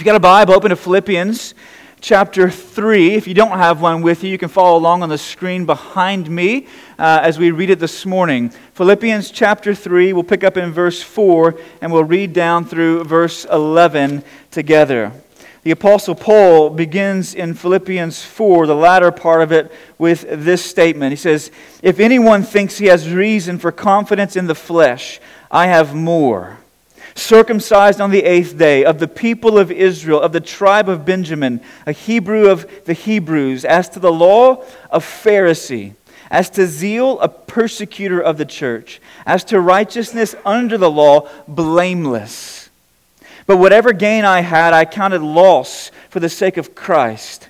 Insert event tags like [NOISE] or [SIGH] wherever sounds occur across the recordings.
If you've got a Bible, open to Philippians chapter 3. If you don't have one with you, you can follow along on the screen behind me uh, as we read it this morning. Philippians chapter 3, we'll pick up in verse 4 and we'll read down through verse 11 together. The Apostle Paul begins in Philippians 4, the latter part of it, with this statement. He says, If anyone thinks he has reason for confidence in the flesh, I have more circumcised on the eighth day, of the people of Israel, of the tribe of Benjamin, a Hebrew of the Hebrews, as to the law, a Pharisee, as to zeal, a persecutor of the church, as to righteousness under the law, blameless. But whatever gain I had, I counted loss for the sake of Christ.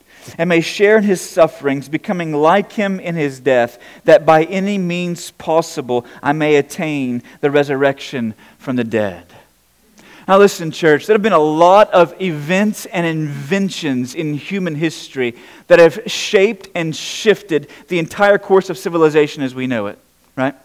and may share in his sufferings, becoming like him in his death, that by any means possible I may attain the resurrection from the dead. Now, listen, church, there have been a lot of events and inventions in human history that have shaped and shifted the entire course of civilization as we know it, right?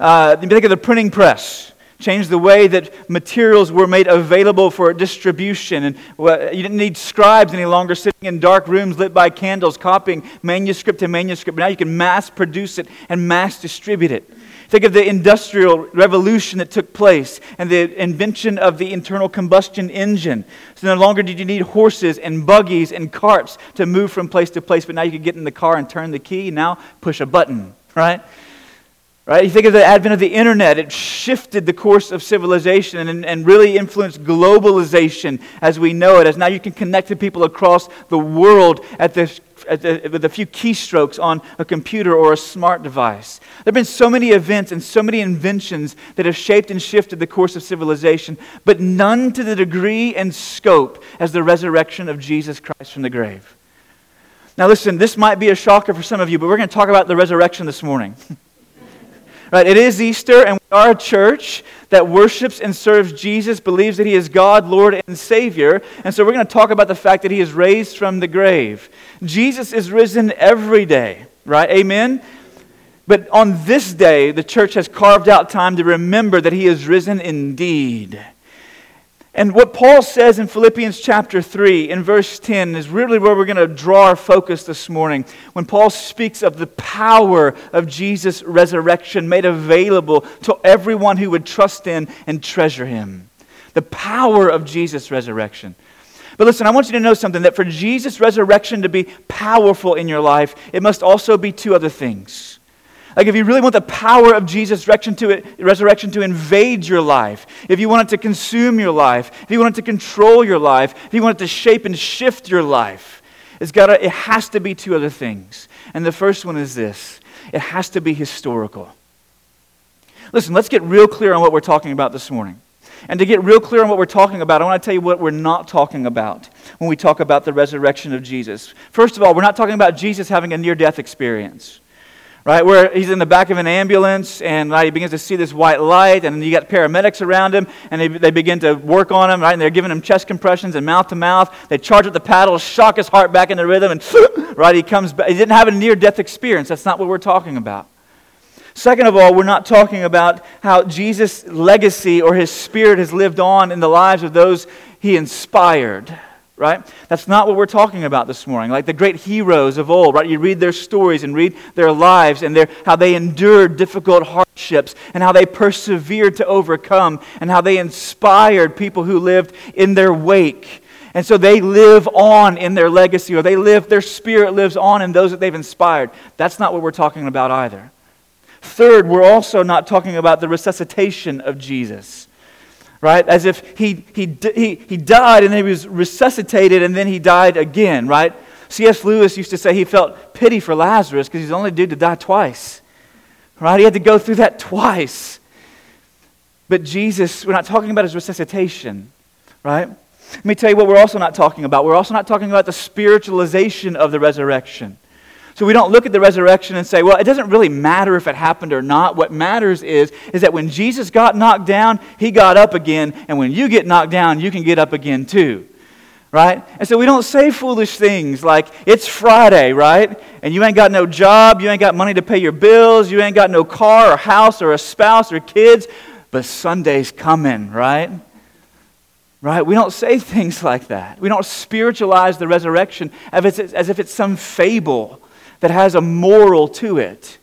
Uh, think of the printing press changed the way that materials were made available for distribution. And you didn't need scribes any longer sitting in dark rooms lit by candles, copying manuscript to manuscript. Now you can mass produce it and mass distribute it. Think of the industrial revolution that took place and the invention of the internal combustion engine. So no longer did you need horses and buggies and carts to move from place to place, but now you could get in the car and turn the key, now push a button, right? Right? You think of the advent of the internet, it shifted the course of civilization and, and really influenced globalization as we know it, as now you can connect to people across the world at the, at the, with a few keystrokes on a computer or a smart device. There have been so many events and so many inventions that have shaped and shifted the course of civilization, but none to the degree and scope as the resurrection of Jesus Christ from the grave. Now, listen, this might be a shocker for some of you, but we're going to talk about the resurrection this morning. [LAUGHS] Right? It is Easter, and we are a church that worships and serves Jesus, believes that He is God, Lord, and Savior. And so we're going to talk about the fact that He is raised from the grave. Jesus is risen every day, right? Amen? But on this day, the church has carved out time to remember that He is risen indeed. And what Paul says in Philippians chapter 3, in verse 10, is really where we're going to draw our focus this morning. When Paul speaks of the power of Jesus' resurrection made available to everyone who would trust in and treasure him. The power of Jesus' resurrection. But listen, I want you to know something that for Jesus' resurrection to be powerful in your life, it must also be two other things. Like, if you really want the power of Jesus' resurrection to, resurrection to invade your life, if you want it to consume your life, if you want it to control your life, if you want it to shape and shift your life, it's gotta, it has to be two other things. And the first one is this it has to be historical. Listen, let's get real clear on what we're talking about this morning. And to get real clear on what we're talking about, I want to tell you what we're not talking about when we talk about the resurrection of Jesus. First of all, we're not talking about Jesus having a near death experience right? Where he's in the back of an ambulance and right, he begins to see this white light, and you got paramedics around him, and they, they begin to work on him, right? And they're giving him chest compressions and mouth to mouth. They charge up the paddle, shock his heart back into rhythm, and [LAUGHS] right, he comes back. He didn't have a near death experience. That's not what we're talking about. Second of all, we're not talking about how Jesus' legacy or his spirit has lived on in the lives of those he inspired right? That's not what we're talking about this morning. Like the great heroes of old, right? You read their stories and read their lives and their, how they endured difficult hardships and how they persevered to overcome and how they inspired people who lived in their wake. And so they live on in their legacy or they live, their spirit lives on in those that they've inspired. That's not what we're talking about either. Third, we're also not talking about the resuscitation of Jesus right? As if he, he, he, he died and then he was resuscitated and then he died again, right? C.S. Lewis used to say he felt pity for Lazarus because he's the only dude to die twice, right? He had to go through that twice. But Jesus, we're not talking about his resuscitation, right? Let me tell you what we're also not talking about. We're also not talking about the spiritualization of the resurrection. So we don't look at the resurrection and say, well, it doesn't really matter if it happened or not. What matters is, is that when Jesus got knocked down, he got up again. And when you get knocked down, you can get up again too. Right? And so we don't say foolish things like, it's Friday, right? And you ain't got no job, you ain't got money to pay your bills, you ain't got no car or house or a spouse or kids, but Sunday's coming, right? Right? We don't say [LAUGHS] things like that. We don't spiritualize the resurrection as if it's some fable that has a moral to it.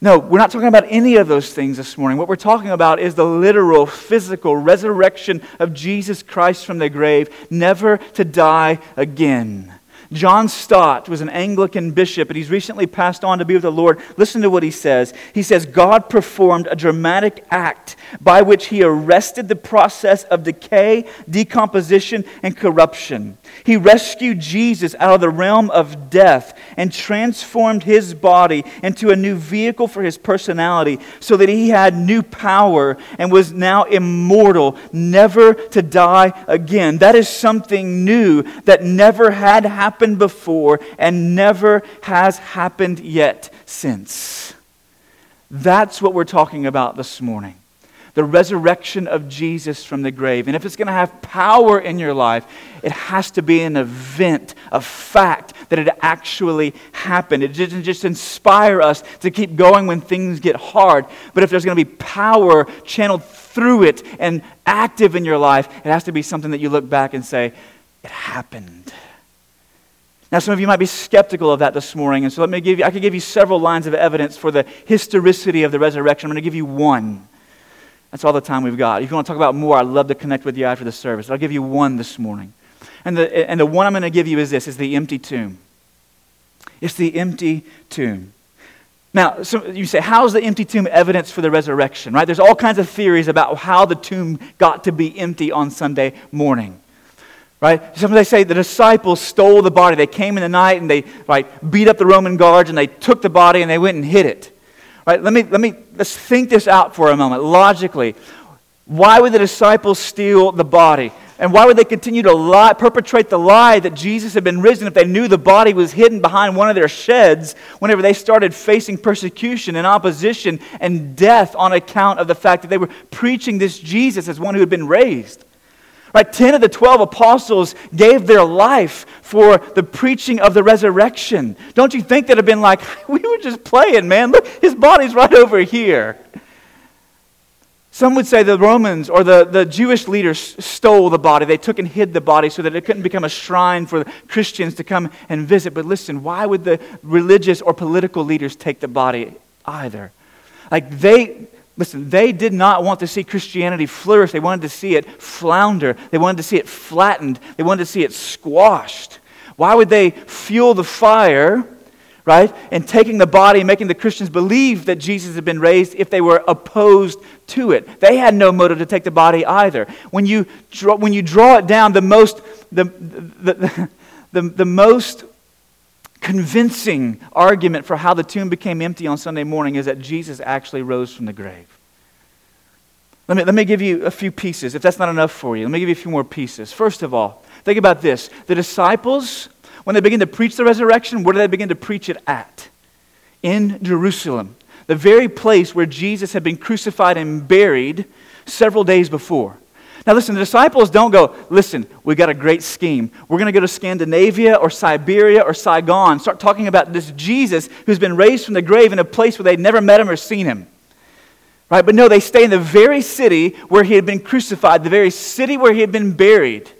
No, we're not talking about any of those things this morning. What we're talking about is the literal, physical resurrection of Jesus Christ from the grave, never to die again. John Stott was an Anglican bishop, and he's recently passed on to be with the Lord. Listen to what he says. He says, God performed a dramatic act by which he arrested the process of decay, decomposition, and corruption. He rescued Jesus out of the realm of death and transformed his body into a new vehicle for his personality so that he had new power and was now immortal, never to die again. That is something new that never had happened before and never has happened yet since. That's what we're talking about this morning the resurrection of Jesus from the grave. And if it's going to have power in your life, it has to be an event, a fact that it actually happened. It doesn't just inspire us to keep going when things get hard, but if there's going to be power channeled through it and active in your life, it has to be something that you look back and say, it happened. Now, some of you might be skeptical of that this morning, and so let me give you, I could give you several lines of evidence for the historicity of the resurrection. I'm going to give you one. That's all the time we've got. If you want to talk about more, I'd love to connect with you after the service. I'll give you one this morning. And the, and the one I'm going to give you is this, is the empty tomb. It's the empty tomb. Now, so you say, how's the empty tomb evidence for the resurrection, right? There's all kinds of theories about how the tomb got to be empty on Sunday morning. Right? Some they say the disciples stole the body. They came in the night and they right, beat up the Roman guards and they took the body and they went and hid it. Right? Let me, let me, let's think this out for a moment, logically. Why would the disciples steal the body? And why would they continue to lie, perpetrate the lie that Jesus had been risen if they knew the body was hidden behind one of their sheds whenever they started facing persecution and opposition and death on account of the fact that they were preaching this Jesus as one who had been raised? Right? Ten of the twelve apostles gave their life for the preaching of the resurrection. Don't you think that have been like, [LAUGHS] we were just playing, man? Look, his body's right over here. Some would say the Romans or the, the Jewish leaders stole the body. They took and hid the body so that it couldn't become a shrine for Christians to come and visit. But listen, why would the religious or political leaders take the body either? Like they, Listen, they did not want to see Christianity flourish. They wanted to see it flounder. They wanted to see it flattened. They wanted to see it squashed. Why would they fuel the fire, right, and taking the body and making the Christians believe that Jesus had been raised if they were opposed to it? They had no motive to take the body either. When you draw, when you draw it down, the most, the, the, the, [LAUGHS] the, the most convincing argument for how the tomb became empty on Sunday morning is that Jesus actually rose from the grave. Let me, let me give you a few pieces. If that's not enough for you, let me give you a few more pieces. First of all, think about this. The disciples, when they begin to preach the resurrection, where do they begin to preach it at? In Jerusalem, the very place where Jesus had been crucified and buried several days before. Now, listen, the disciples don't go, listen, we got a great scheme. We're going to go to Scandinavia or Siberia or Saigon, start talking about this Jesus who's been raised from the grave in a place where they'd never met him or seen him. Right? But no, they stay in the very city where he had been crucified, the very city where he had been buried.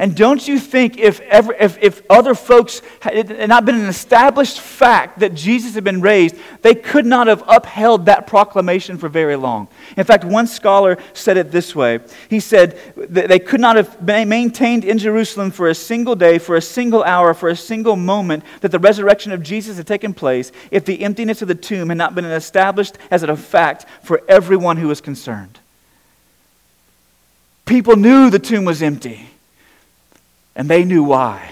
And don't you think if, ever, if, if other folks had not been an established fact that Jesus had been raised, they could not have upheld that proclamation for very long? In fact, one scholar said it this way He said they could not have maintained in Jerusalem for a single day, for a single hour, for a single moment that the resurrection of Jesus had taken place if the emptiness of the tomb had not been established as a fact for everyone who was concerned. People knew the tomb was empty and they knew why.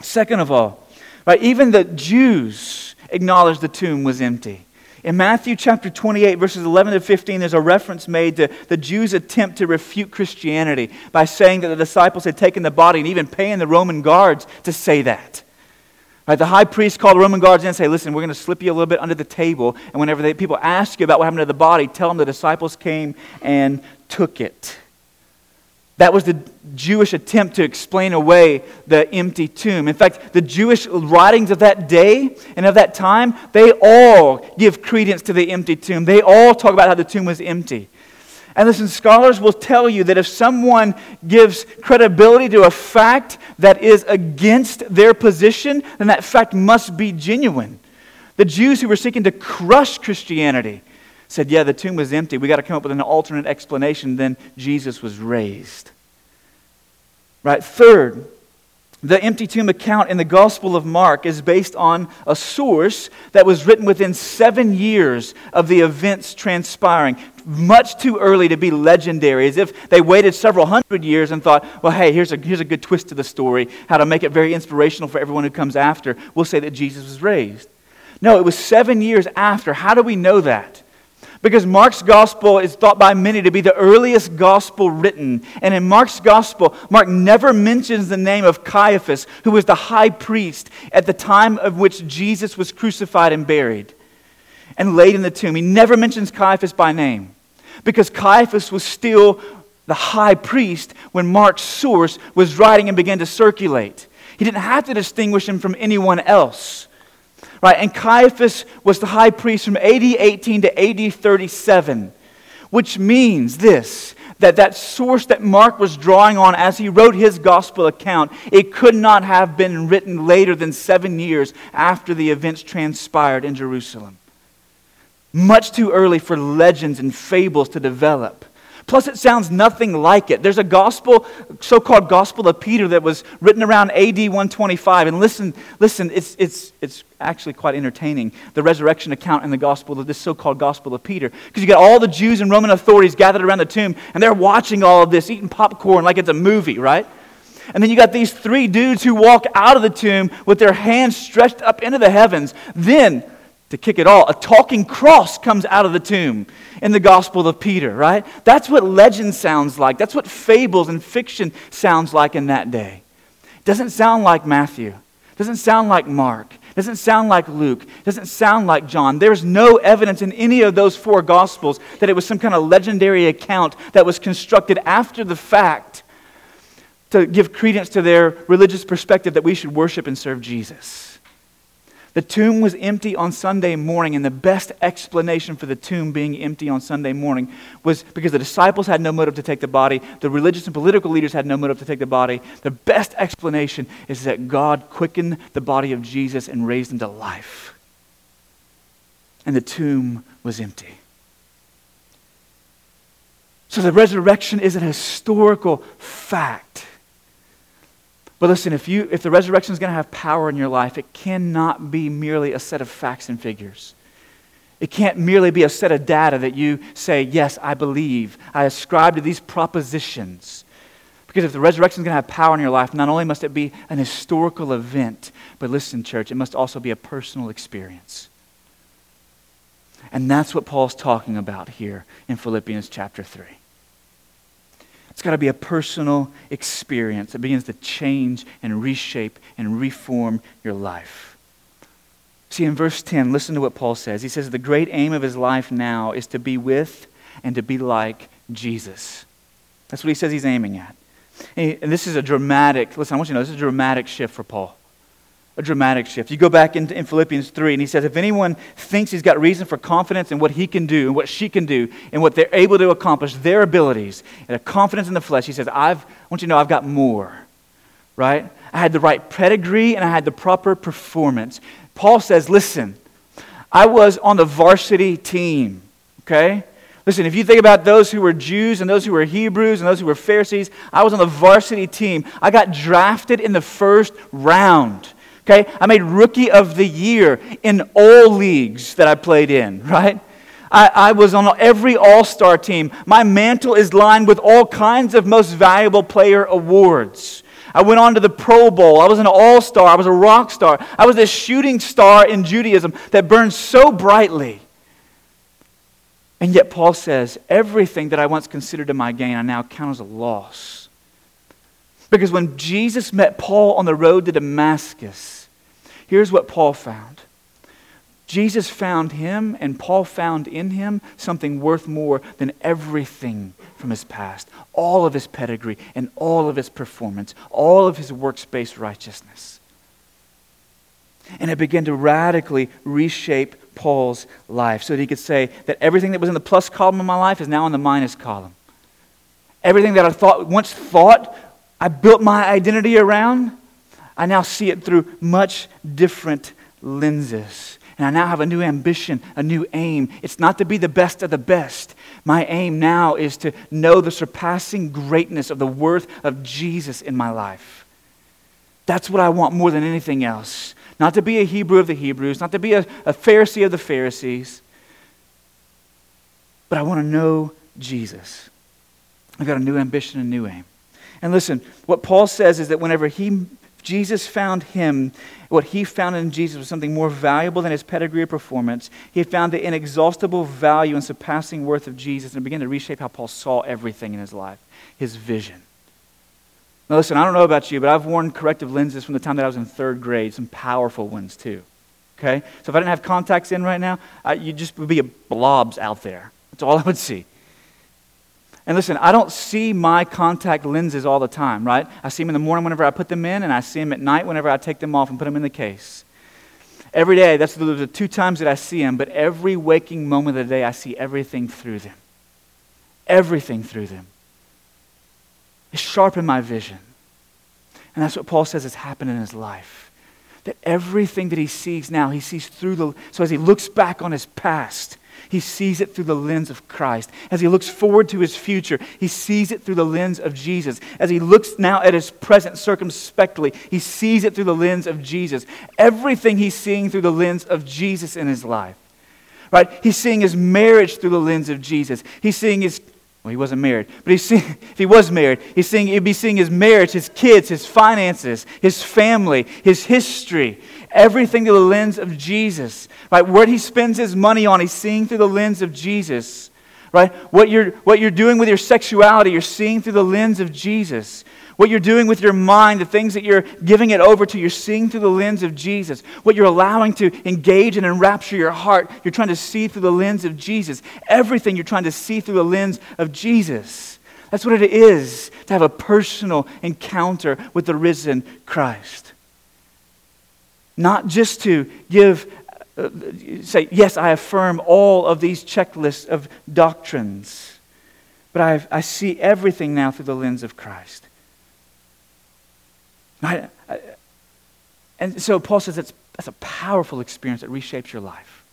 Second of all, right, even the Jews acknowledged the tomb was empty. In Matthew chapter 28, verses 11 to 15, there's a reference made to the Jews' attempt to refute Christianity by saying that the disciples had taken the body and even paying the Roman guards to say that. Right, the high priest called the Roman guards in and say, listen, we're going to slip you a little bit under the table. And whenever they, people ask you about what happened to the body, tell them the disciples came and took it. That was the Jewish attempt to explain away the empty tomb. In fact, the Jewish writings of that day and of that time, they all give credence to the empty tomb. They all talk about how the tomb was empty. And listen, scholars will tell you that if someone gives credibility to a fact that is against their position, then that fact must be genuine. The Jews who were seeking to crush Christianity said, Yeah, the tomb was empty. We got to come up with an alternate explanation. Then Jesus was raised. Right? Third, the empty tomb account in the Gospel of Mark is based on a source that was written within seven years of the events transpiring. Much too early to be legendary, as if they waited several hundred years and thought, well, hey, here's a, here's a good twist to the story, how to make it very inspirational for everyone who comes after. We'll say that Jesus was raised. No, it was seven years after. How do we know that? Because Mark's gospel is thought by many to be the earliest gospel written. And in Mark's gospel, Mark never mentions the name of Caiaphas, who was the high priest at the time of which Jesus was crucified and buried and laid in the tomb. He never mentions Caiaphas by name because Caiaphas was still the high priest when Mark's source was writing and began to circulate. He didn't have to distinguish him from anyone else. Right? And Caiaphas was the high priest from AD 18 to AD 37, which means this that that source that Mark was drawing on as he wrote his gospel account, it could not have been written later than seven years after the events transpired in Jerusalem. Much too early for legends and fables to develop. Plus, it sounds nothing like it. There's a gospel, so called Gospel of Peter, that was written around AD 125. And listen, listen, it's, it's, it's actually quite entertaining, the resurrection account in the Gospel of this so called Gospel of Peter. Because you got all the Jews and Roman authorities gathered around the tomb, and they're watching all of this, eating popcorn like it's a movie, right? And then you got these three dudes who walk out of the tomb with their hands stretched up into the heavens. Then, to kick it all, a talking cross comes out of the tomb in the Gospel of Peter, right? That's what legend sounds like. That's what fables and fiction sounds like in that day. Doesn't sound like Matthew. Doesn't sound like Mark. Doesn't sound like Luke. Doesn't sound like John. There's no evidence in any of those four Gospels that it was some kind of legendary account that was constructed after the fact to give credence to their religious perspective that we should worship and serve Jesus. The tomb was empty on Sunday morning, and the best explanation for the tomb being empty on Sunday morning was because the disciples had no motive to take the body, the religious and political leaders had no motive to take the body. The best explanation is that God quickened the body of Jesus and raised him to life. And the tomb was empty. So the resurrection is an historical fact. But listen, if, you, if the resurrection is going to have power in your life, it cannot be merely a set of facts and figures. It can't merely be a set of data that you say, Yes, I believe. I ascribe to these propositions. Because if the resurrection is going to have power in your life, not only must it be an historical event, but listen, church, it must also be a personal experience. And that's what Paul's talking about here in Philippians chapter 3. It's got to be a personal experience that begins to change and reshape and reform your life. See, in verse 10, listen to what Paul says. He says, The great aim of his life now is to be with and to be like Jesus. That's what he says he's aiming at. And this is a dramatic, listen, I want you to know this is a dramatic shift for Paul a dramatic shift. You go back in, in, Philippians 3, and he says, If anyone thinks he's got reason for confidence in what he can do and what she can do and what they're able to accomplish, their abilities, and a confidence in the flesh, he says, I've, I want you to know I've got more, right? I had the right pedigree and I had the proper performance. Paul says, Listen, I was on the varsity team, okay? Listen, if you think about those who were Jews and those who were Hebrews and those who were Pharisees, I was on the varsity team. I got drafted in the first round. Okay? I made rookie of the year in all leagues that I played in, [LAUGHS] right? I, I was on every all star team. My mantle is lined with all kinds of most valuable player awards. I went on to the Pro Bowl. I was an all star. I was a rock star. I was a shooting star in Judaism that burned so brightly And yet, Paul says, everything that I once considered to my gain, I now count as a loss. Because when Jesus met Paul on the road to Damascus, here's what Paul found Jesus found him, and Paul found in him something worth more than everything from his past all of his pedigree and all of his performance, all of his works based righteousness. And it began to radically reshape Paul's life so that he could say that everything that was in the plus column of my life is now in the minus column. Everything that I thought, once thought I built my identity around, I now see it through much different lenses. And I now have a new ambition, a new aim. It's not to be the best of the best. My aim now is to know the surpassing greatness of the worth of Jesus in my life. That's what I want more than anything else. Not to be a Hebrew of the Hebrews, not to be a, a Pharisee of the Pharisees, but I want to know Jesus. I've got a new ambition, a new aim. And listen, what Paul says is that whenever he Jesus found him, what he found in Jesus was something more valuable than his pedigree or performance. He found the inexhaustible value and surpassing worth of Jesus and began to reshape how Paul saw everything in his life, his vision. Now, listen, I don't know about you, but I've worn corrective lenses from the time that I was in third grade, some powerful ones too. Okay? So if I didn't have contacts in right now, I, you just would be blobs out there. That's all I would see. And listen, I don't see my contact lenses all the time, right? I see them in the morning whenever I put them in, and I see them at night whenever I take them off and put them in the case. Every day, that's the two times that I see them, but every waking moment of the day, I see everything through them. Everything through them. It sharpened my vision. And that's what Paul says has happened in his life. That everything that he sees now, he sees through the. So as he looks back on his past, he sees it through the lens of Christ. As he looks forward to his future, he sees it through the lens of Jesus. As he looks now at his present circumspectly, he sees it through the lens of Jesus. Everything he's seeing through the lens of Jesus in his life. Right? He's seeing his marriage through the lens of Jesus. He's seeing his well, he wasn't married, but he's seeing, [LAUGHS] if he was married, he's seeing, he'd be seeing his marriage, his kids, his finances, his family, his history, everything through the lens of Jesus. Right? What he spends his money on, he's seeing through the lens of Jesus. Right? What you're, what you're doing with your sexuality, you're seeing through the lens of Jesus. What you're doing with your mind, the things that you're giving it over to, you're seeing through the lens of Jesus. What you're allowing to engage and enrapture your heart, you're trying to see through the lens of Jesus. Everything you're trying to see through the lens of Jesus. That's what it is to have a personal encounter with the risen Christ. Not just to give, uh, say, yes, I affirm all of these checklists of doctrines, but I, I see everything now through the lens of Christ. I, I, and so Paul says that's, that's a powerful experience that reshapes your life.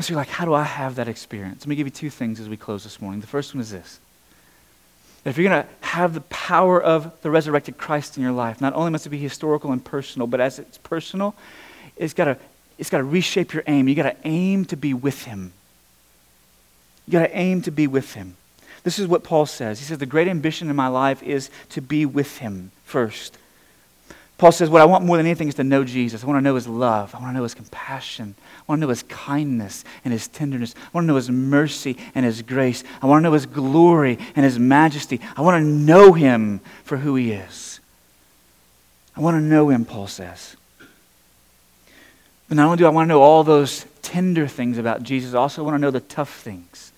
So you're like, how do I have that experience? Let me give you two things as we close this morning. The first one is this. That if you're going to have the power of the resurrected Christ in your life, not only must it be historical and personal, but as it's personal, it's got to, it's got to reshape your aim. You've got to aim to be with him. You've got to aim to be with him. This is what Paul says. He says, The great ambition in my life is to be with him first. Paul says, What I want more than anything is to know Jesus. I want to know his love. I want to know his compassion. I want to know his kindness and his tenderness. I want to know his mercy and his grace. I want to know his glory and his majesty. I want to know him for who he is. I want to know him, Paul says. But not only do I want to know all those tender things about Jesus, I also want to know the tough things.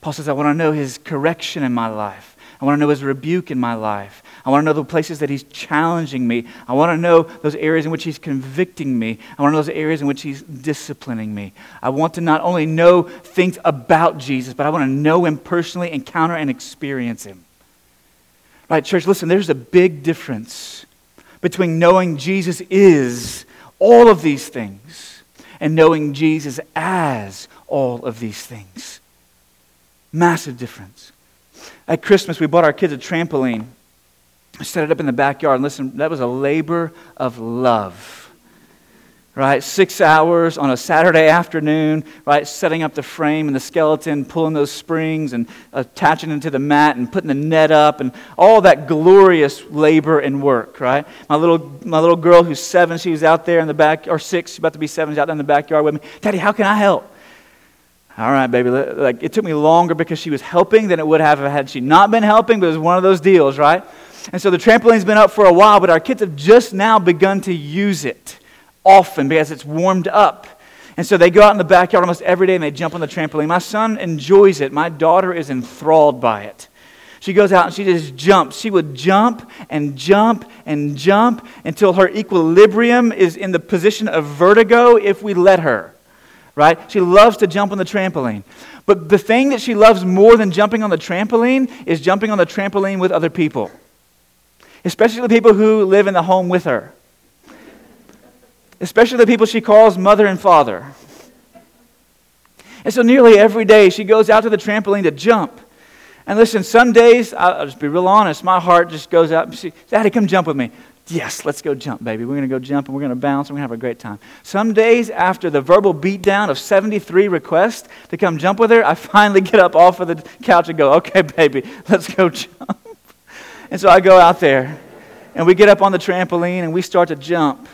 Paul says, I want to know his correction in my life. I want to know his rebuke in my life. I want to know the places that he's challenging me. I want to know those areas in which he's convicting me. I want to know those areas in which he's disciplining me. I want to not only know things about Jesus, but I want to know him personally, encounter and experience him. Right, church, listen, there's a big difference between knowing Jesus is all of these things and knowing Jesus as all of these things. Massive difference. At Christmas, we bought our kids a trampoline. I set it up in the backyard. And listen, that was a labor of love. Right? Six hours on a Saturday afternoon, right? Setting up the frame and the skeleton, pulling those springs and attaching them to the mat and putting the net up and all that glorious labor and work, right? My little, my little girl who's seven, she was out there in the back, or six, she's about to be seven, she's out there in the backyard with me. Daddy, how can I help? All right, baby. Like it took me longer because she was helping than it would have had she not been helping, but it was one of those deals, right? And so the trampoline's been up for a while, but our kids have just now begun to use it often because it's warmed up. And so they go out in the backyard almost every day and they jump on the trampoline. My son enjoys it. My daughter is enthralled by it. She goes out and she just jumps. She would jump and jump and jump until her equilibrium is in the position of vertigo if we let her. Right? She loves to jump on the trampoline. But the thing that she loves more than jumping on the trampoline is jumping on the trampoline with other people, especially the people who live in the home with her especially the people she calls mother and father. And so nearly every day she goes out to the trampoline to jump. And listen, some days, I'll just be real honest, my heart just goes out she, Daddy, come jump with me. Yes, let's go jump, baby. We're going to go jump and we're going to bounce and we're going to have a great time. Some days, after the verbal beatdown of 73 requests to come jump with her, I finally get up off of the couch and go, okay, baby, let's go jump. And so I go out there and we get up on the trampoline and we start to jump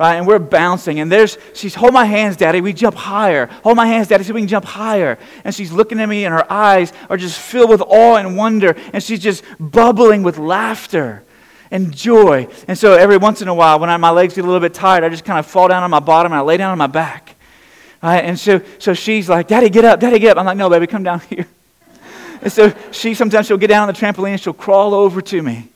right? And we're bouncing. And there's, she's, hold my hands, Daddy. We jump higher. Hold my hands, Daddy, so we can jump higher. And she's looking at me, and her eyes are just filled with awe and wonder. And she's just bubbling with laughter and joy. And so every once in a while, when I, my legs get a little bit tired, I just kind of fall down on my bottom and I lay down on my back. And so, so she's like, Daddy, get up, Daddy, get up. I'm like, no, baby, come down [LAUGHS] here. And so she sometimes she'll get down on the trampoline and she'll crawl over to me.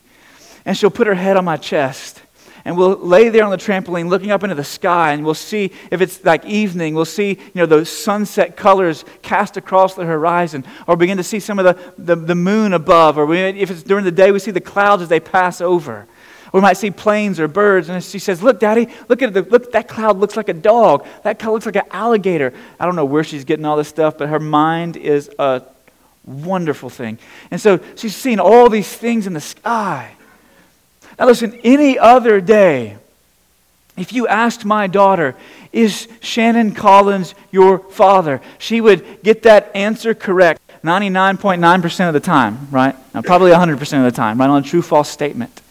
And she'll put her head on my chest and we'll lay there on the trampoline looking up into the sky and we'll see if it's like evening we'll see you know those sunset colors cast across the horizon or begin to see some of the, the, the moon above or we, if it's during the day we see the clouds as they pass over. Or we might see planes or birds and she says look daddy look at the look that cloud looks like a dog. That cloud looks like an alligator. I don't know where she's getting all this stuff but her mind is a wonderful thing. And so she's seeing all these things in the sky now, listen, any other day, if you asked my daughter, is Shannon Collins your father? She would get that answer correct 99.9% of the time, right? Now, probably 100% of the time, right? On a true false statement.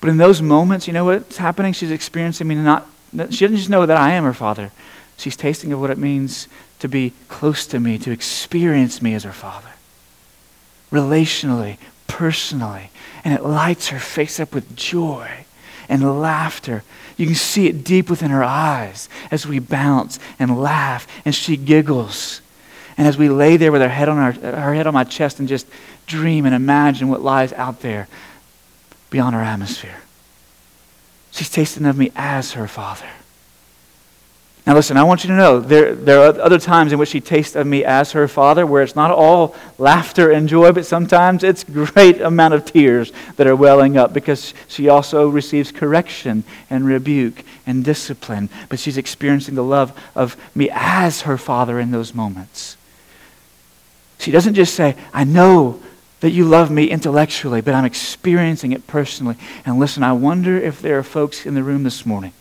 But in those moments, you know what's happening? She's experiencing me not, she doesn't just know that I am her father. She's tasting of what it means to be close to me, to experience me as her father. Relationally, personally and it lights her face up with joy and laughter. You can see it deep within her eyes as we bounce and laugh, and she giggles. And as we lay there with her head on our, her head on my chest and just dream and imagine what lies out there beyond our atmosphere. She's tasting of me as her father. Now, listen, I want you to know there, there are other times in which she tastes of me as her father where it's not all laughter and joy, but sometimes it's great amount of tears that are welling up because she also receives correction and rebuke and discipline. But she's experiencing the love of me as her father in those moments. She doesn't just say, I know that you love me intellectually, but I'm experiencing it personally. And listen, I wonder if there are folks in the room this morning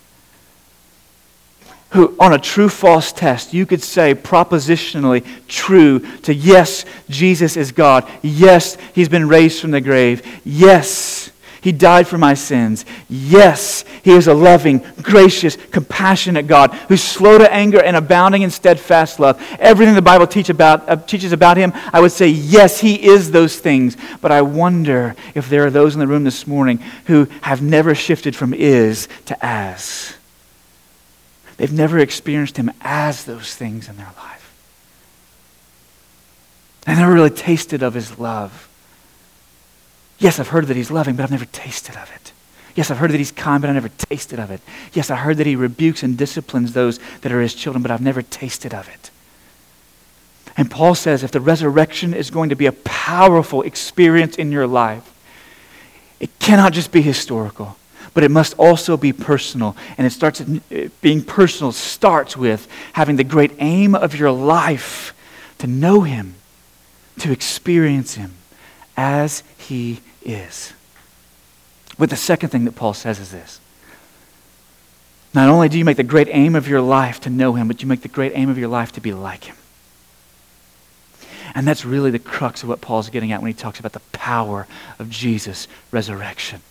who, on a true false test, you could say propositionally true to yes, Jesus is God. Yes, he's been raised from the grave. Yes, he died for my sins. Yes, he is a loving, gracious, compassionate God who's slow to anger and abounding in steadfast love. Everything the Bible teach about, uh, teaches about him, I would say, yes, he is those things. But I wonder if there are those in the room this morning who have never shifted from is to as. They've never experienced Him as those things in their life. They never really tasted of His love. Yes, I've heard that He's loving, but I've never tasted of it. Yes, I've heard that He's kind, but I've never tasted of it. Yes, I heard that He rebukes and disciplines those that are His children, but I've never tasted of it. And Paul says if the resurrection is going to be a powerful experience in your life, it cannot just be historical but it must also be personal. And it starts being personal starts with having the great aim of your life to know him, to experience him as he is. But the second thing that Paul says is this. Not only do you make the great aim of your life to know him, but you make the great aim of your life to be like him. And that's really the crux of what Paul's getting at when he talks about the power of Jesus' resurrection.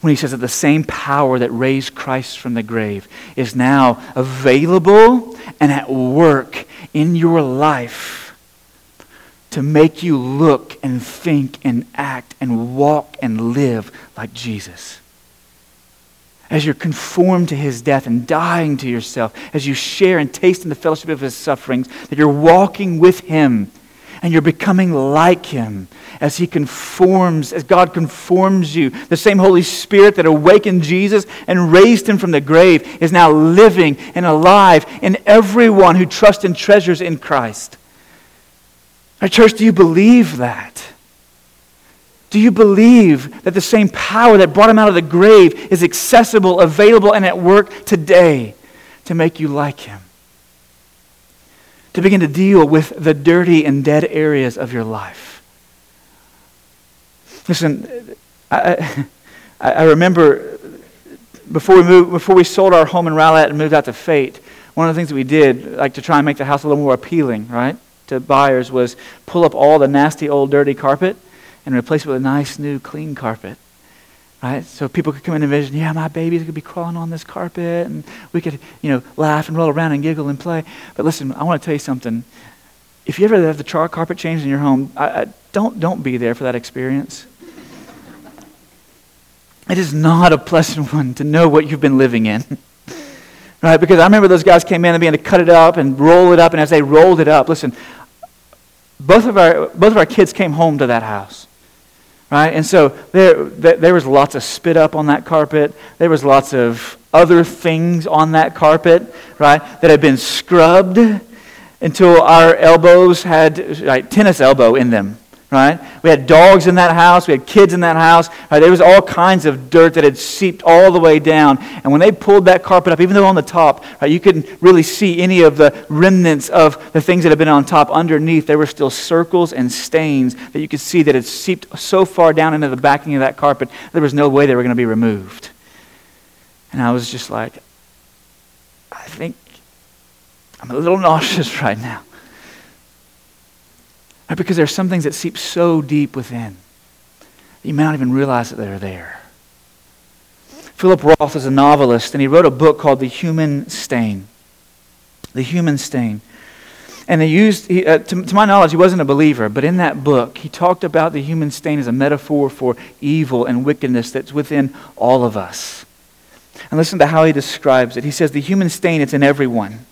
When he says that the same power that raised Christ from the grave is now available and at work in your life to make you look and think and act and walk and live like Jesus. As you're conformed to his death and dying to yourself, as you share and taste in the fellowship of his sufferings, that you're walking with him and you're becoming like him as he conforms, as God conforms you. The same Holy Spirit that awakened Jesus and raised him from the grave is now living and alive in everyone who trusts and treasures in Christ. Our church, do you believe that? Do you believe that the same power that brought him out of the grave is accessible, available, and at work today to make you like him? To begin to deal with the dirty and dead areas of your life. Listen, [LAUGHS] I, I, remember before we, moved, before we sold our home in Rowlett and moved out to Fate, one of the things that we did, like to try and make the house a little more appealing, right, to buyers, was pull up all the nasty old dirty carpet and replace it with a nice new clean carpet. Right? So people could come in and vision, yeah, my babies could be crawling on this carpet, and we could, you know, laugh and roll around and giggle and play. But listen, I want to tell you something. If you ever have the char carpet changed in your home, I, I, don't don't be there for that experience. it is not a pleasant [LAUGHS] one to know what you've been living in. [LAUGHS] right? Because I remember those guys came in and began to cut it up and roll it up, and as they rolled it up, listen, both of our both of our kids came home to that house. Right? And so there, there was lots of spit up on that carpet. There was lots of other things on that carpet, right, that had been scrubbed until our elbows had like, tennis elbow in them right? We had dogs in that house. We had kids in that house. Right? There was all kinds of dirt that had seeped all the way down. And when they pulled that carpet up, even though on the top, right, you couldn't really see any of the remnants of the things that had been on top underneath, there were still circles and stains that you could see that had seeped so far down into the backing of that carpet, there was no way they were going to be removed. And I was just like, I think I'm a little nauseous [LAUGHS] right now. Right? Because there are some things that seep so deep within you may not even realize that they're there. Philip Roth is a novelist, and he wrote a book called The Human Stain. The Human Stain. And they used, he, uh, to, to my knowledge, he wasn't a believer, but in that book, he talked about the human stain as a metaphor for evil and wickedness that's within all of us. And listen to how he describes it. He says, The human stain, it's in everyone.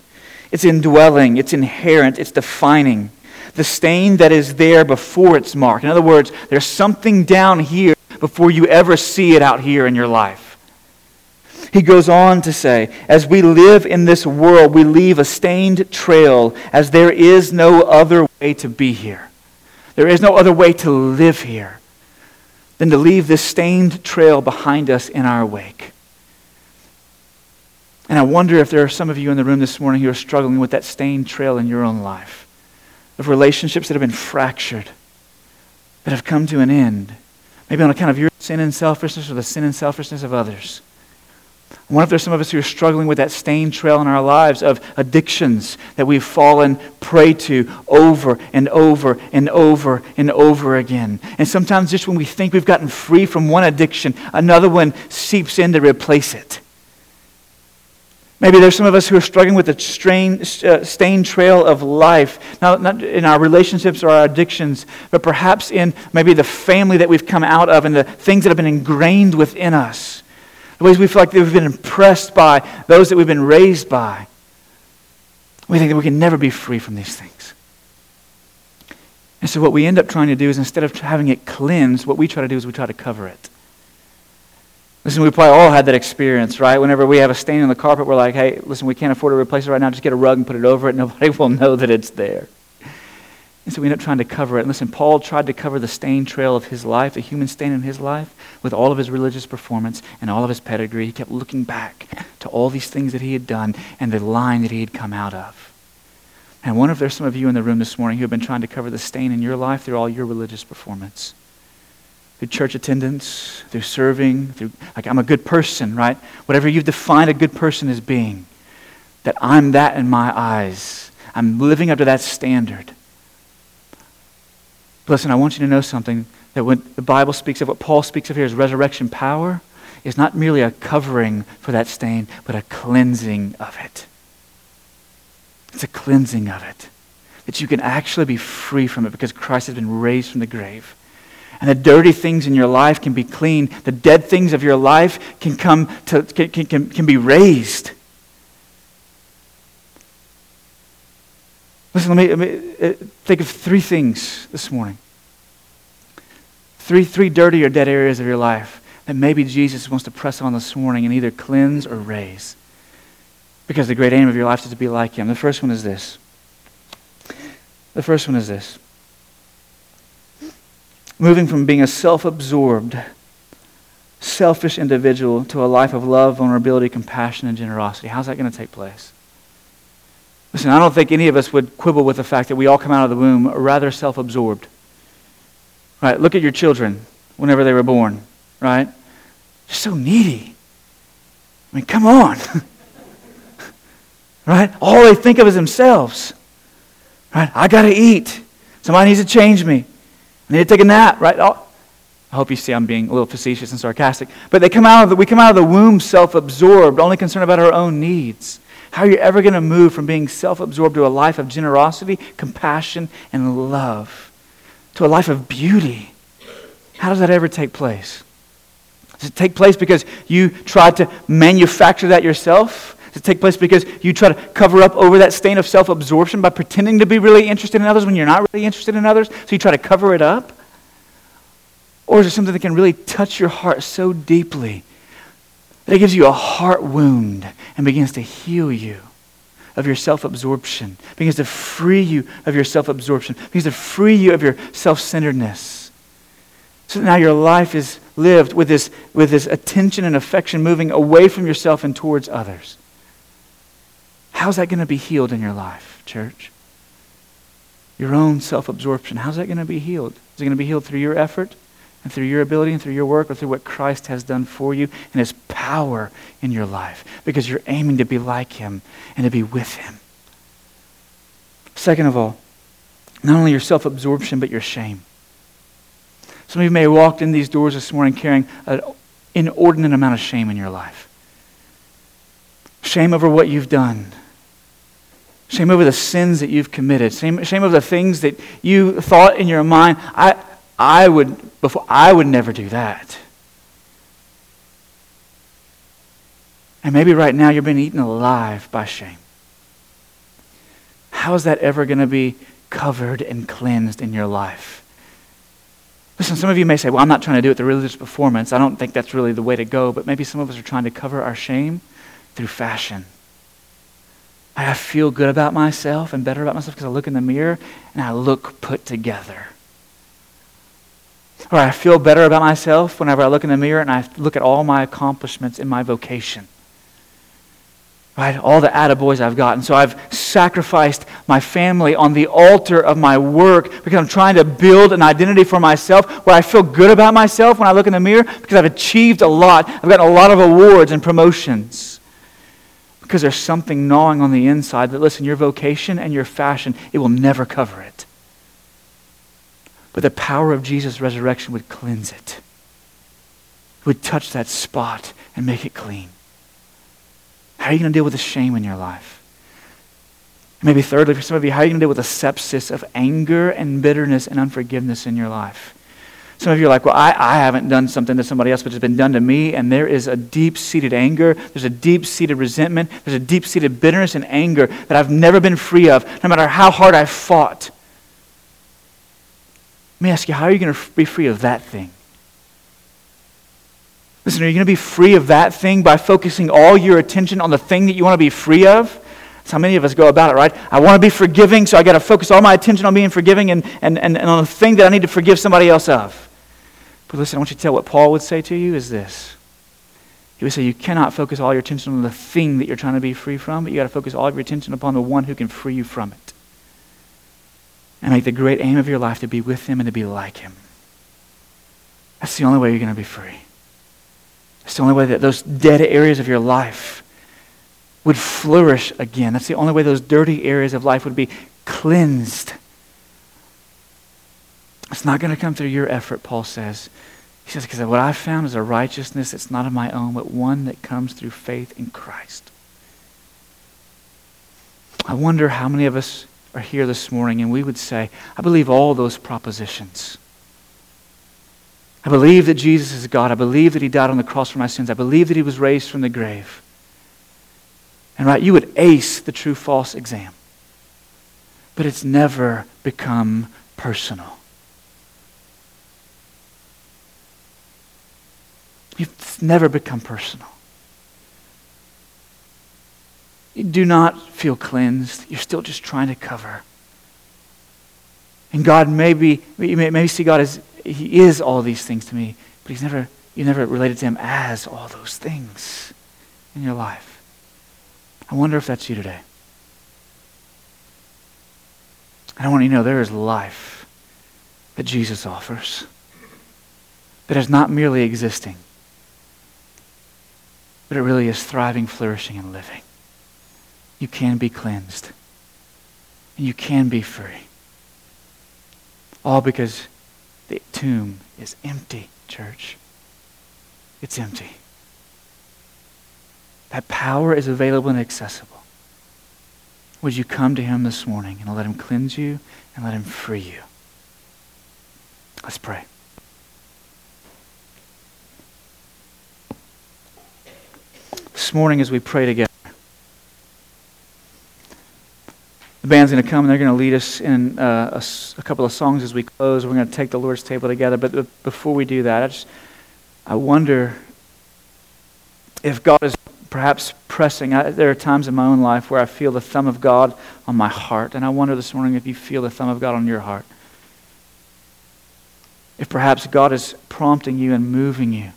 It's indwelling, it's inherent, it's defining the stain that is there before it's marked. In other words, there's something down here before you ever see it out here in your life. He goes on to say, as we live in this world, we leave a stained trail as there is no other way to be here. There is no other way to live here than to leave this stained trail behind us in our wake. And I wonder if there are some of you in the room this morning who are struggling with that stained trail in your own life of relationships that have been fractured, that have come to an end. Maybe on account of your sin and selfishness or the sin and selfishness of others. I wonder if there's some of us who are struggling with that stained trail in our lives of addictions that we've fallen prey to over and over and over and over again. And sometimes just when we think we've gotten free from one addiction, another one seeps in to replace it. Maybe there's some of us who are struggling with a strain, uh, stained trail of life, not, not in our relationships or our addictions, but perhaps in maybe the family that we've come out of and the things that have been ingrained within us. The ways we feel like we've been impressed by those that we've been raised by. We think that we can never be free from these things. And so, what we end up trying to do is instead of having it cleansed, what we try to do is we try to cover it. Listen, we probably all had that experience, right? Whenever we have a stain in the carpet, we're like, hey, listen, we can't afford to replace it right now. Just get a rug and put it over it. [LAUGHS] Nobody will know that it's there. And so we end up trying to cover it. And listen, Paul tried to cover the stain trail of his life, the human stain in his life, with all of his religious performance and all of his pedigree. He kept looking back to all these things that he had done and the line that he had come out of. And I wonder if there's some of you in the room this morning who have been trying to cover the stain in your life through all your religious performance through church attendance, through serving, through, like, I'm a good person, right? Whatever you've defined a good person as being, that I'm that in my eyes. I'm living up to that standard. Listen, I want you to know something that when the Bible speaks of what Paul speaks of here is resurrection power, is not merely a covering for that stain, but a cleansing of it. It's a cleansing of it. That you can actually be free from it because Christ has been raised from the grave. And the dirty things in your life can be cleaned. The dead things of your life can come to can, can, can be raised. Listen, let me, let me uh, think of three things this morning. Three, three dirty or dead areas of your life that maybe Jesus wants to press on this morning and either cleanse or raise. Because the great aim of your life is to be like Him. The first one is this. The first one is this moving from being a self absorbed, selfish individual to a life of love, vulnerability, compassion, and generosity. How's that going to take place? Listen, I don't think any of us would quibble with the fact that we all come out of the womb rather self absorbed. Right? Look at your children whenever they were born, right? They're so needy. I mean, come on. [LAUGHS] right? All they think of is themselves. Right? I got to eat. Somebody needs to change me. Need to take a nap, right? Oh, I hope you see I'm being a little facetious and sarcastic. But they come out of the, we come out of the womb self absorbed, only concerned about our own needs. How are you ever going to move from being self absorbed to a life of generosity, compassion, and love? To a life of beauty? How does that ever take place? Does it take place because you tried to manufacture that yourself? It take place because you try to cover up over that stain of self absorption by pretending to be really interested in others when you're not really interested in others? So you try to cover it up? Or is it something that can really touch your heart so deeply that it gives you a heart wound and begins to heal you of your self absorption, begins to free you of your self absorption, begins to free you of your self centeredness. So now your life is lived with this, with this attention and affection moving away from yourself and towards others. How's that going to be healed in your life, church? Your own self absorption. How's that going to be healed? Is it going to be healed through your effort? and through your ability and through your work or through what Christ has done for you and his power in your life because you're aiming to be like him and to be with him. Second of all, not only your self absorption, but your shame. Some of you may have walked in these doors this morning carrying an inordinate amount of shame in your life. Shame over what you've done. Shame over the sins that you've committed. Shame, shame over the things that you thought in your mind. I, I would, before, I would never do that. And maybe right now you're being eaten alive by shame. How is that ever going to be covered and cleansed in your life? Listen, some of you may say, well, I'm not trying to do it through religious performance. I don't think that's really the way to go. But maybe some of us are trying to cover our shame through fashion. I feel good about myself and better about myself because I look in the mirror and I look put together. Or I feel better about myself whenever I look in the mirror and I look at all my accomplishments in my vocation. Right? All the attaboys I've gotten. So I've sacrificed my family on the altar of my work because I'm trying to build an identity for myself where I feel good about myself when I look in the mirror because I've achieved a lot. I've gotten a lot of awards and promotions. Because there's something gnawing on the inside that, listen, your vocation and your fashion, it will never cover it. But the power of Jesus' resurrection would cleanse it. It would touch that spot and make it clean. How are you going to deal with the shame in your life? Maybe thirdly, for some of you, how are you going to deal with the sepsis of anger and bitterness and unforgiveness in your life? Some of you are like, well, I, I haven't done something to somebody else, but it's been done to me, and there is a deep seated anger, there's a deep seated resentment, there's a deep seated bitterness and anger that I've never been free of, no matter how hard I've fought. Let me ask you, how are you going to be free of that thing? Listen, are you going to be free of that thing by focusing all your attention on the thing that you want to be free of? That's how many of us go about it, right? I want to be forgiving, so I got to focus all my attention on being forgiving and, and, and, and on the thing that I need to forgive somebody else of. But listen, I want you to tell what Paul would say to you is this. He would say, You cannot focus all your attention on the thing that you're trying to be free from, but you got to focus all of your attention upon the one who can free you from it and make the great aim of your life to be with Him and to be like Him. That's the only way you're going to be free. It's the only way that those dead areas of your life would flourish again. That's the only way those dirty areas of life would be cleansed. It's not going to come through your effort, Paul says. He says, because what I've found is a righteousness that's not of my own, but one that comes through faith in Christ. I wonder how many of us are here this morning and we would say, I believe all those propositions. I believe that Jesus is God. I believe that He died on the cross for my sins. I believe that He was raised from the grave. And right, you would ace the true false exam. But it's never become personal. It's never become personal. You do not feel cleansed. You're still just trying to cover. And God maybe, you may, maybe see God as He is all these things to me, but He's never, you never related to Him as all those things in your life. I wonder if that's you today. And I want you to know there is life that Jesus offers that is not merely existing, but it really is thriving, flourishing, and living. You can be cleansed, and you can be free. All because the tomb is empty, church. It's empty. That power is available and accessible. Would you come to him this morning and let him cleanse you and let him free you? Let's pray. This morning, as we pray together, the band's going to come and they're going to lead us in uh, couple of songs as we close. We're going to take the Lord's table together. But before we do that, I just I wonder if God is perhaps pressing. I, there are times in my own life where I feel the thumb of God on my heart, and I wonder this morning if you feel the thumb of God on your heart. If perhaps God is prompting you and moving you.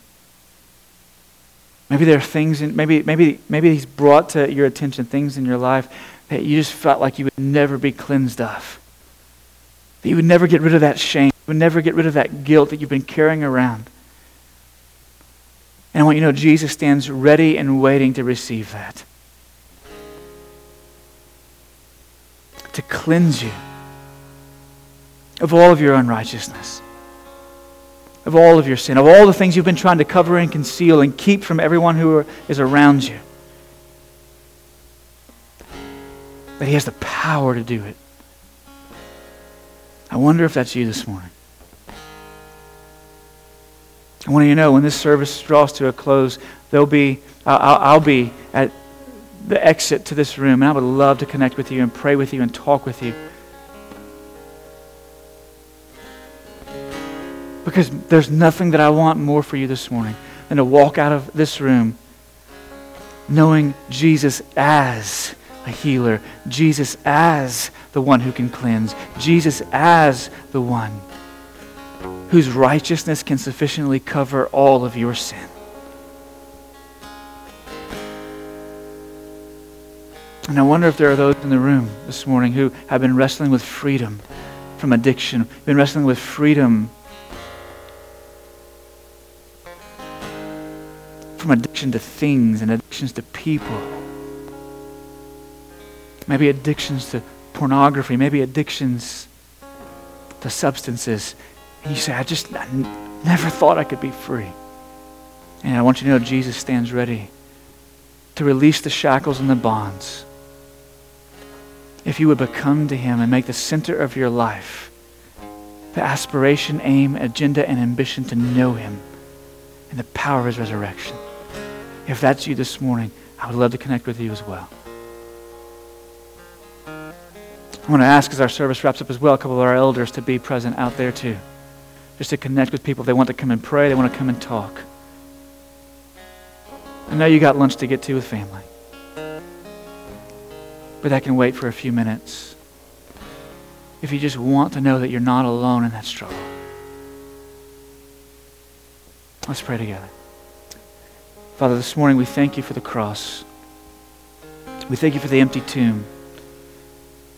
Maybe there are things, in, maybe, maybe, maybe He's brought to your attention things in your life that you just felt like you would never be cleansed of. That you would never get rid of that shame. You would never get rid of that guilt that you've been carrying around. And I want you to know Jesus stands ready and waiting to receive that. To cleanse you of all of your unrighteousness, of all of your sin, of all the things you've been trying to cover and conceal and keep from everyone who is around you. That He has the power to do it. I wonder if that's you this morning. I want you to know when this service draws to a close, there'll be, I'll, I'll be at the exit to this room, and I would love to connect with you and pray with you and talk with you. Because there's nothing that I want more for you this morning than to walk out of this room knowing Jesus as a healer, Jesus as the one who can cleanse, Jesus as the one whose righteousness can sufficiently cover all of your sin. And I wonder if there are those in the room this morning who have been wrestling with freedom from addiction, been wrestling with freedom from addiction to things and addictions to people. Maybe addictions to pornography, maybe addictions to substances. And you say, I just I never thought I could be free. And I want you to know Jesus stands ready to release the shackles and the bonds. If you would become to Him and make the center of your life the aspiration, aim, agenda, and ambition to know Him and the power of His resurrection. If that's you this morning, I would love to connect with you as well. I want to ask as our service wraps up as well, a couple of our elders to be present out there too just to connect with people. They want to come and pray, they want to come and talk. I know you got lunch to get to with family, but that can wait for a few minutes. If you just want to know that you're not alone in that struggle, let's pray together. Father, this morning we thank you for the cross. We thank you for the empty tomb.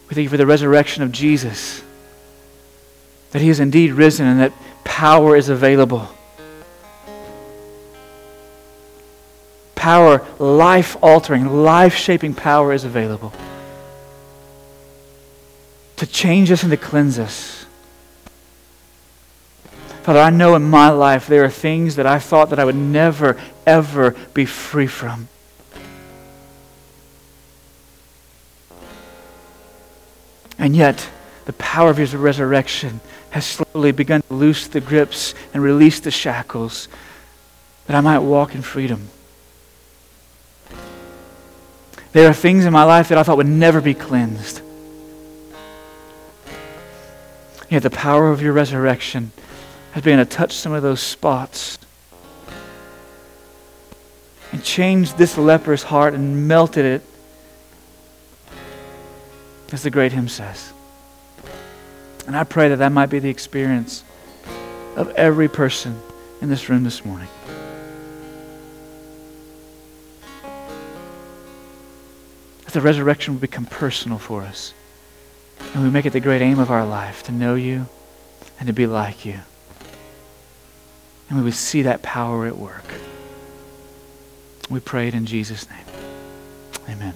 We thank you for the resurrection of Jesus that he is indeed risen and that power is available. Power, life altering, life shaping power is available to change us and to cleanse us. Father, I know in my life there are things that I thought that I would never, ever be free from. And yet, the power of his resurrection has slowly begun to loose the grips and release the shackles that I might walk in freedom. There are things in my life that I thought would never be cleansed. Yet the power of your resurrection has begun to touch some of those spots and changed this leper's heart and melted it, as the great hymn says. And I pray that that might be the experience of every person in this room this morning. That the resurrection will become personal for us. And we make it the great aim of our life to know you and to be like you. And we would see that power at work. We pray it in Jesus' name. Amen.